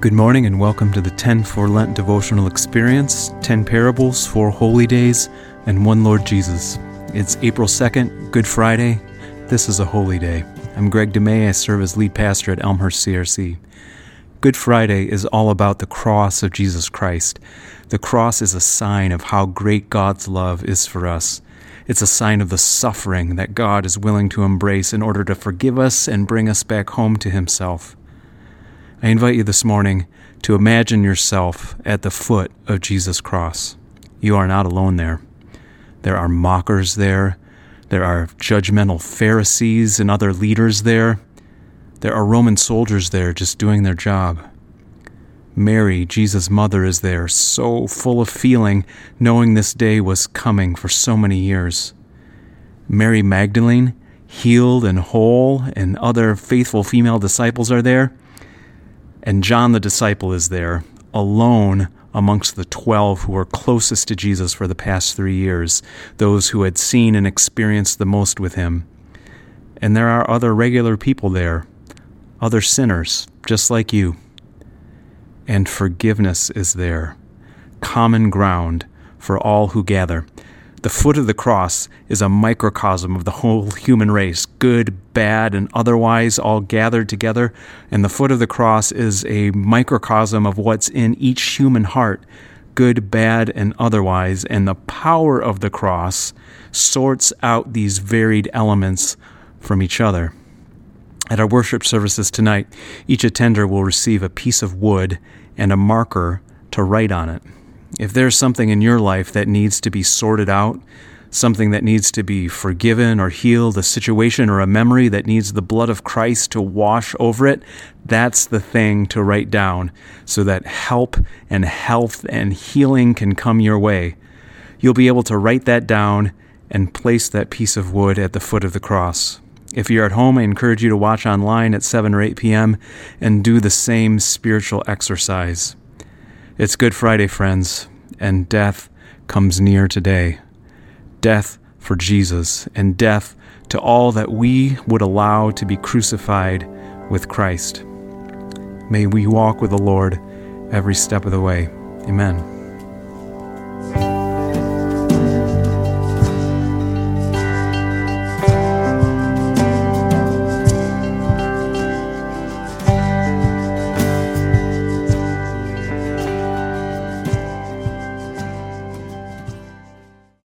Good morning and welcome to the 10 for Lent devotional experience 10 parables, 4 holy days, and one Lord Jesus. It's April 2nd, Good Friday. This is a holy day. I'm Greg DeMay. I serve as lead pastor at Elmhurst CRC. Good Friday is all about the cross of Jesus Christ. The cross is a sign of how great God's love is for us. It's a sign of the suffering that God is willing to embrace in order to forgive us and bring us back home to Himself. I invite you this morning to imagine yourself at the foot of Jesus' cross. You are not alone there. There are mockers there. There are judgmental Pharisees and other leaders there. There are Roman soldiers there just doing their job. Mary, Jesus' mother, is there, so full of feeling, knowing this day was coming for so many years. Mary Magdalene, healed and whole, and other faithful female disciples are there and John the disciple is there, alone amongst the 12 who were closest to Jesus for the past three years, those who had seen and experienced the most with him. And there are other regular people there, other sinners, just like you. And forgiveness is there, common ground for all who gather. The foot of the cross is a microcosm of the whole human race, good, bad, and otherwise, all gathered together. And the foot of the cross is a microcosm of what's in each human heart, good, bad, and otherwise. And the power of the cross sorts out these varied elements from each other. At our worship services tonight, each attender will receive a piece of wood and a marker to write on it. If there's something in your life that needs to be sorted out, something that needs to be forgiven or healed, a situation or a memory that needs the blood of Christ to wash over it, that's the thing to write down so that help and health and healing can come your way. You'll be able to write that down and place that piece of wood at the foot of the cross. If you're at home, I encourage you to watch online at 7 or 8 p.m. and do the same spiritual exercise. It's Good Friday, friends, and death comes near today. Death for Jesus, and death to all that we would allow to be crucified with Christ. May we walk with the Lord every step of the way. Amen.